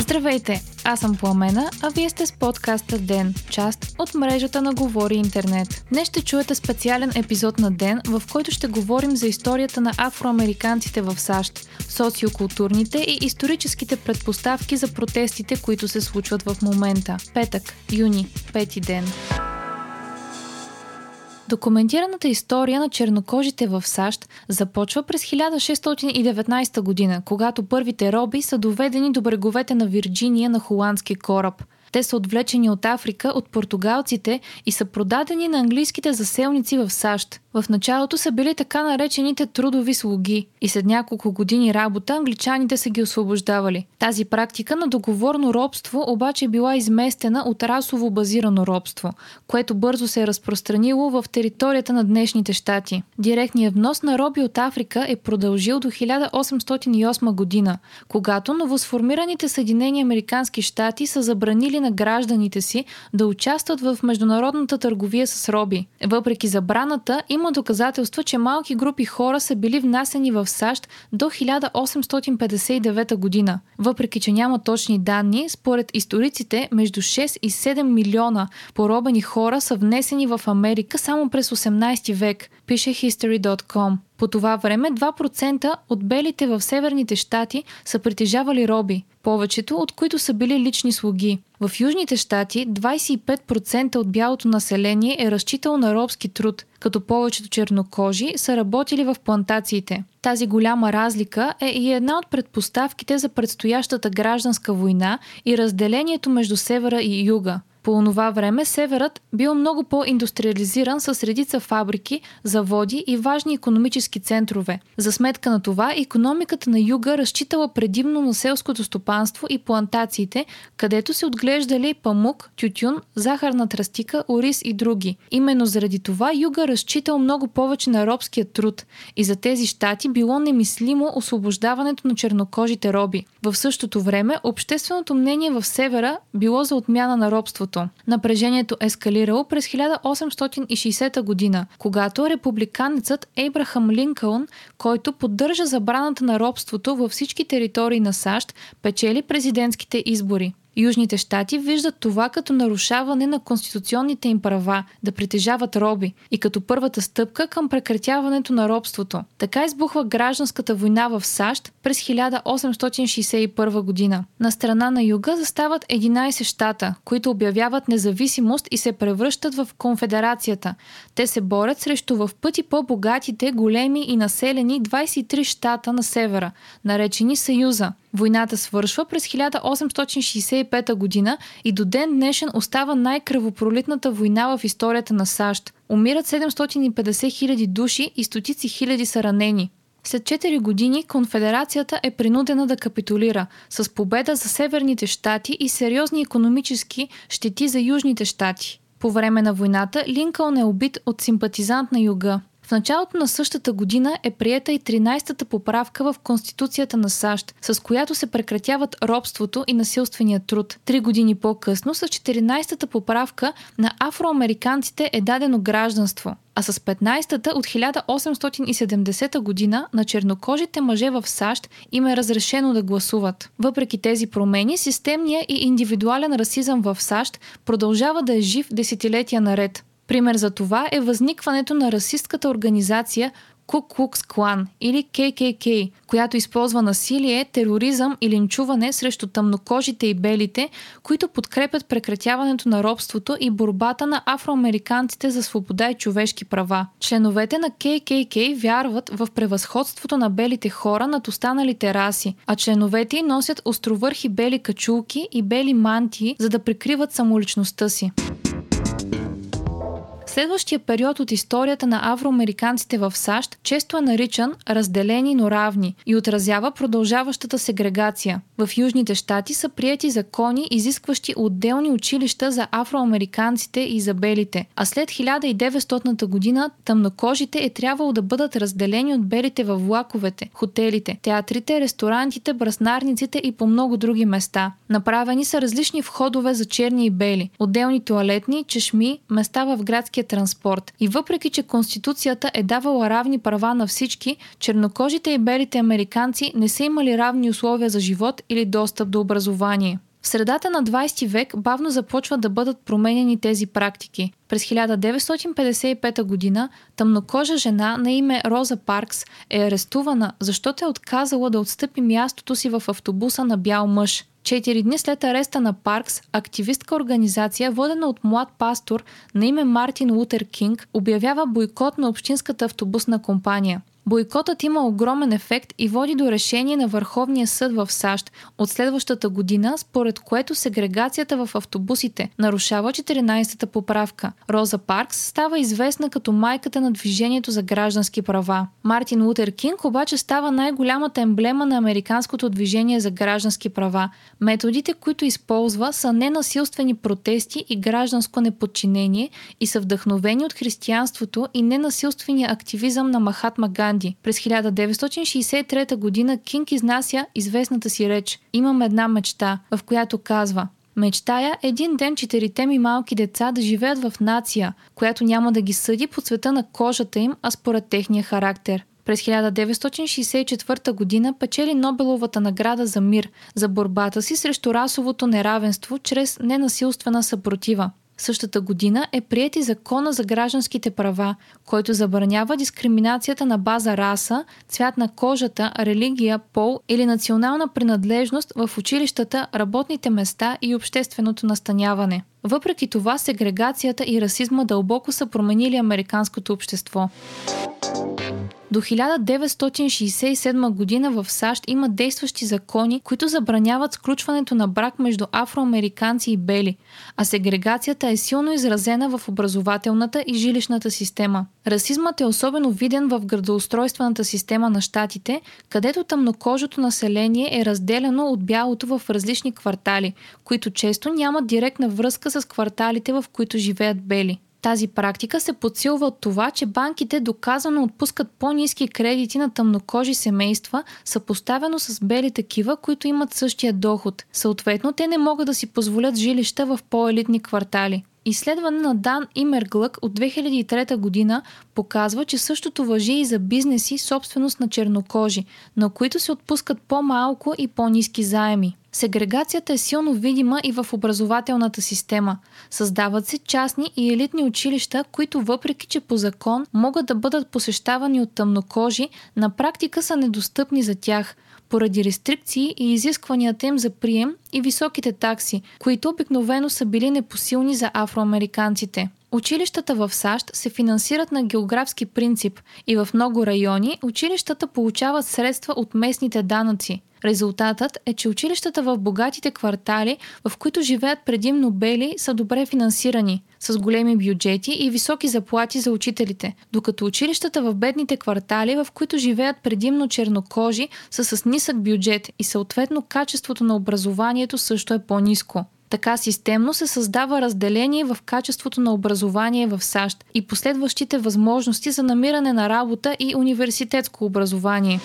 Здравейте, аз съм Пламена, а вие сте с подкаста Ден, част от мрежата на Говори Интернет. Днес ще чуете специален епизод на Ден, в който ще говорим за историята на афроамериканците в САЩ, социокултурните и историческите предпоставки за протестите, които се случват в момента. Петък, юни, пети ден. Документираната история на чернокожите в САЩ започва през 1619 година, когато първите роби са доведени до бреговете на Вирджиния на холандски кораб. Те са отвлечени от Африка от португалците и са продадени на английските заселници в САЩ. В началото са били така наречените трудови слуги и след няколко години работа англичаните са ги освобождавали. Тази практика на договорно робство обаче била изместена от расово базирано робство, което бързо се е разпространило в територията на днешните щати. Директният внос на роби от Африка е продължил до 1808 година, когато новосформираните Съединени Американски щати са забранили на гражданите си да участват в международната търговия с роби. Въпреки забраната, им има доказателства, че малки групи хора са били внасени в САЩ до 1859 година. Въпреки, че няма точни данни, според историците между 6 и 7 милиона поробени хора са внесени в Америка само през 18 век, пише History.com. По това време 2% от белите в северните щати са притежавали роби, повечето от които са били лични слуги. В южните щати 25% от бялото население е разчитало на робски труд, като повечето чернокожи са работили в плантациите. Тази голяма разлика е и една от предпоставките за предстоящата гражданска война и разделението между севера и юга. По онова време северът бил много по-индустриализиран с редица фабрики, заводи и важни економически центрове. За сметка на това, економиката на юга разчитала предимно на селското стопанство и плантациите, където се отглеждали памук, тютюн, захарна тръстика, ориз и други. Именно заради това юга разчитал много повече на робския труд и за тези щати било немислимо освобождаването на чернокожите роби. В същото време общественото мнение в севера било за отмяна на робството робството. Напрежението ескалирало през 1860 година, когато републиканецът Ейбрахам Линкълн, който поддържа забраната на робството във всички територии на САЩ, печели президентските избори. Южните щати виждат това като нарушаване на конституционните им права да притежават роби и като първата стъпка към прекратяването на робството. Така избухва гражданската война в САЩ през 1861 година. На страна на юга застават 11 щата, които обявяват независимост и се превръщат в конфедерацията. Те се борят срещу в пъти по-богатите, големи и населени 23 щата на севера, наречени Съюза. Войната свършва през 1865 година и до ден днешен остава най-кръвопролитната война в историята на САЩ. Умират 750 хиляди души и стотици хиляди са ранени. След 4 години конфедерацията е принудена да капитулира с победа за северните щати и сериозни економически щети за южните щати. По време на войната Линкълн е убит от симпатизант на юга. В началото на същата година е приета и 13-та поправка в Конституцията на САЩ, с която се прекратяват робството и насилствения труд. Три години по-късно с 14-та поправка на афроамериканците е дадено гражданство а с 15-та от 1870 година на чернокожите мъже в САЩ им е разрешено да гласуват. Въпреки тези промени, системния и индивидуален расизъм в САЩ продължава да е жив десетилетия наред. Пример за това е възникването на расистката организация Klux Klan или KKK, която използва насилие, тероризъм и линчуване срещу тъмнокожите и белите, които подкрепят прекратяването на робството и борбата на афроамериканците за свобода и човешки права. Членовете на KKK вярват в превъзходството на белите хора над останалите раси, а членовете носят островърхи бели качулки и бели мантии, за да прикриват самоличността си. Следващия период от историята на афроамериканците в САЩ често е наричан разделени, но равни и отразява продължаващата сегрегация. В Южните щати са прияти закони, изискващи отделни училища за афроамериканците и за белите, а след 1900 година тъмнокожите е трябвало да бъдат разделени от белите във влаковете, хотелите, театрите, ресторантите, браснарниците и по много други места. Направени са различни входове за черни и бели, отделни туалетни, чешми, места в градски градския транспорт. И въпреки, че Конституцията е давала равни права на всички, чернокожите и белите американци не са имали равни условия за живот или достъп до образование. В средата на 20 век бавно започват да бъдат променени тези практики. През 1955 година тъмнокожа жена на име Роза Паркс е арестувана, защото е отказала да отстъпи мястото си в автобуса на бял мъж. Четири дни след ареста на Паркс, активистка организация, водена от млад пастор на име Мартин Лутер Кинг, обявява бойкот на общинската автобусна компания. Бойкотът има огромен ефект и води до решение на Върховния съд в САЩ от следващата година, според което сегрегацията в автобусите нарушава 14-та поправка. Роза Паркс става известна като майката на движението за граждански права. Мартин Лутер Кинг обаче става най-голямата емблема на американското движение за граждански права. Методите, които използва, са ненасилствени протести и гражданско неподчинение и са вдъхновени от християнството и ненасилствения активизъм на Махатма Ганди Ганди. През 1963 година Кинг изнася известната си реч «Имам една мечта», в която казва Мечтая един ден четирите ми малки деца да живеят в нация, която няма да ги съди по цвета на кожата им, а според техния характер. През 1964 година печели Нобеловата награда за мир за борбата си срещу расовото неравенство чрез ненасилствена съпротива. Същата година е прият и закона за гражданските права, който забранява дискриминацията на база раса, цвят на кожата, религия, пол или национална принадлежност в училищата, работните места и общественото настаняване. Въпреки това, сегрегацията и расизма дълбоко са променили американското общество. До 1967 година в САЩ има действащи закони, които забраняват сключването на брак между афроамериканци и бели, а сегрегацията е силно изразена в образователната и жилищната система. Расизмът е особено виден в градоустройствената система на щатите, където тъмнокожото население е разделено от бялото в различни квартали, които често нямат директна връзка с кварталите, в които живеят бели. Тази практика се подсилва от това, че банките доказано отпускат по-низки кредити на тъмнокожи семейства, съпоставено с бели такива, които имат същия доход. Съответно, те не могат да си позволят жилища в по-елитни квартали. Изследване на Дан Имерглък от 2003 година показва, че същото въжи и за бизнеси, собственост на чернокожи, на които се отпускат по-малко и по-низки заеми. Сегрегацията е силно видима и в образователната система. Създават се частни и елитни училища, които въпреки, че по закон могат да бъдат посещавани от тъмнокожи, на практика са недостъпни за тях – поради рестрикции и изискванията им за прием и високите такси, които обикновено са били непосилни за афроамериканците. Училищата в САЩ се финансират на географски принцип и в много райони училищата получават средства от местните данъци. Резултатът е, че училищата в богатите квартали, в които живеят предимно бели, са добре финансирани, с големи бюджети и високи заплати за учителите, докато училищата в бедните квартали, в които живеят предимно чернокожи, са с нисък бюджет и съответно качеството на образованието също е по-низко. Така системно се създава разделение в качеството на образование в САЩ и последващите възможности за намиране на работа и университетско образование.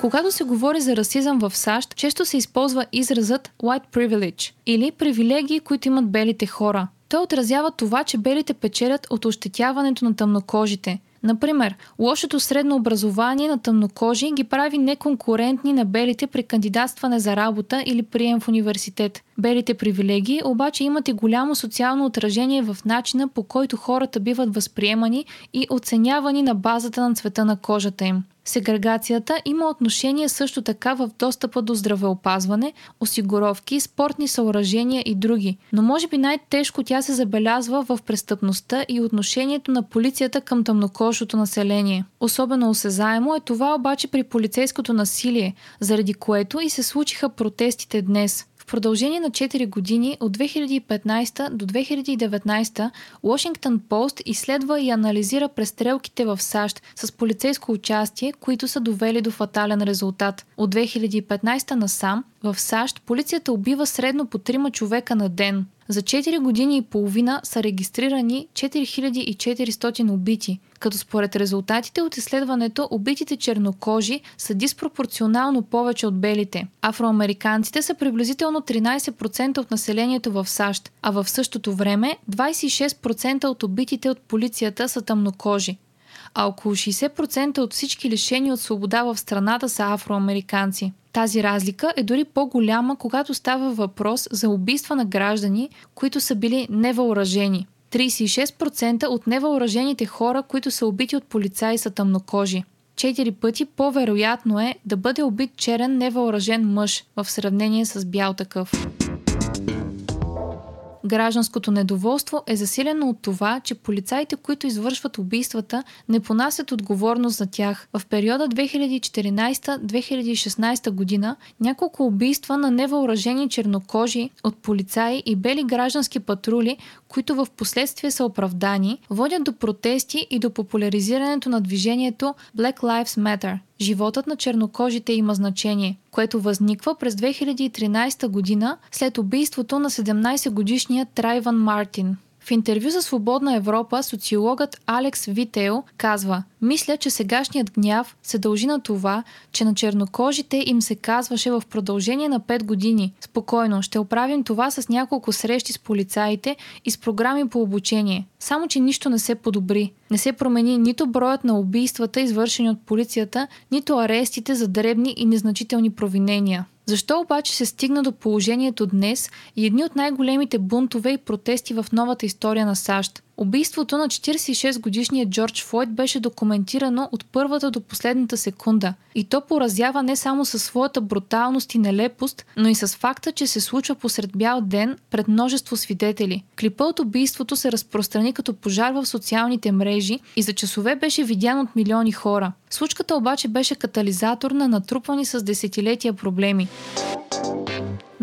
Когато се говори за расизъм в САЩ, често се използва изразът white privilege или привилегии, които имат белите хора. Той отразява това, че белите печелят от ощетяването на тъмнокожите. Например, лошото средно образование на тъмнокожи ги прави неконкурентни на белите при кандидатстване за работа или прием в университет. Белите привилегии обаче имат и голямо социално отражение в начина по който хората биват възприемани и оценявани на базата на цвета на кожата им. Сегрегацията има отношение също така в достъпа до здравеопазване, осигуровки, спортни съоръжения и други, но може би най-тежко тя се забелязва в престъпността и отношението на полицията към тъмнокожото население. Особено осезаемо е това обаче при полицейското насилие, заради което и се случиха протестите днес. В продължение на 4 години от 2015 до 2019 Washington Post изследва и анализира престрелките в САЩ с полицейско участие, които са довели до фатален резултат. От 2015 насам в САЩ полицията убива средно по трима човека на ден. За 4 години и половина са регистрирани 4400 убити, като според резултатите от изследването убитите чернокожи са диспропорционално повече от белите. Афроамериканците са приблизително 13% от населението в САЩ, а в същото време 26% от убитите от полицията са тъмнокожи а около 60% от всички лишени от свобода в страната са афроамериканци. Тази разлика е дори по-голяма, когато става въпрос за убийства на граждани, които са били невъоръжени. 36% от невъоръжените хора, които са убити от полицаи са тъмнокожи. Четири пъти по-вероятно е да бъде убит черен невъоръжен мъж в сравнение с бял такъв. Гражданското недоволство е засилено от това, че полицаите, които извършват убийствата, не понасят отговорност за тях. В периода 2014-2016 година няколко убийства на невъоръжени чернокожи от полицаи и бели граждански патрули, които в последствие са оправдани, водят до протести и до популяризирането на движението Black Lives Matter. Животът на чернокожите има значение, което възниква през 2013 година след убийството на 17-годишния Трайван Мартин. В интервю за Свободна Европа социологът Алекс Витео казва Мисля, че сегашният гняв се дължи на това, че на чернокожите им се казваше в продължение на 5 години Спокойно, ще оправим това с няколко срещи с полицаите и с програми по обучение. Само, че нищо не се подобри. Не се промени нито броят на убийствата, извършени от полицията, нито арестите за дребни и незначителни провинения. Защо обаче се стигна до положението днес и едни от най-големите бунтове и протести в новата история на САЩ? Убийството на 46-годишния Джордж Флойд беше документирано от първата до последната секунда и то поразява не само със своята бруталност и нелепост, но и с факта, че се случва посред бял ден пред множество свидетели. Клипа от убийството се разпространи като пожар в социалните мрежи и за часове беше видян от милиони хора. Случката обаче беше катализатор на натрупвани с десетилетия проблеми.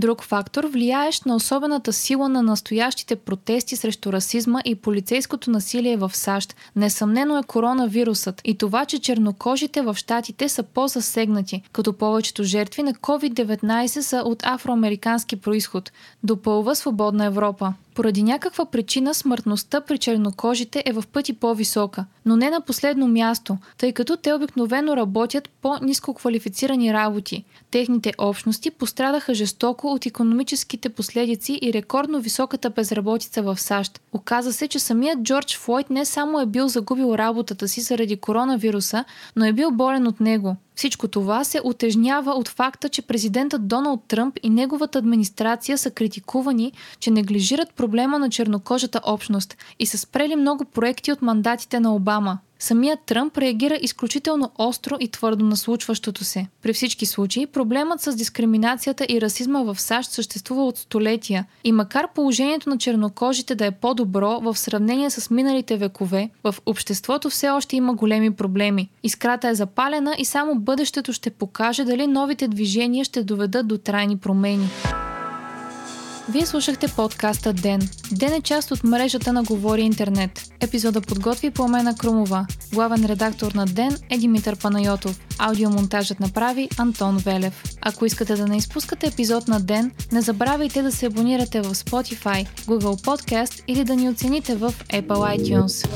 Друг фактор, влияещ на особената сила на настоящите протести срещу расизма и полицейското насилие в САЩ, несъмнено е коронавирусът и това, че чернокожите в щатите са по-засегнати, като повечето жертви на COVID-19 са от афроамерикански происход, допълва Свободна Европа. Поради някаква причина смъртността при чернокожите е в пъти по-висока, но не на последно място, тъй като те обикновено работят по-низко квалифицирани работи. Техните общности пострадаха жестоко от економическите последици и рекордно високата безработица в САЩ. Оказа се, че самият Джордж Флойд не само е бил загубил работата си заради коронавируса, но е бил болен от него. Всичко това се отежнява от факта, че президентът Доналд Тръмп и неговата администрация са критикувани, че неглижират проблема на чернокожата общност и са спрели много проекти от мандатите на Обама. Самият Тръмп реагира изключително остро и твърдо на случващото се. При всички случаи, проблемът с дискриминацията и расизма в САЩ съществува от столетия и макар положението на чернокожите да е по-добро в сравнение с миналите векове, в обществото все още има големи проблеми. Искрата е запалена и само бъдещето ще покаже дали новите движения ще доведат до трайни промени. Вие слушахте подкаста Ден. Ден е част от мрежата на Говори Интернет. Епизода подготви Пламена Крумова. Главен редактор на Ден е Димитър Панайотов. Аудиомонтажът направи Антон Велев. Ако искате да не изпускате епизод на Ден, не забравяйте да се абонирате в Spotify, Google Podcast или да ни оцените в Apple iTunes.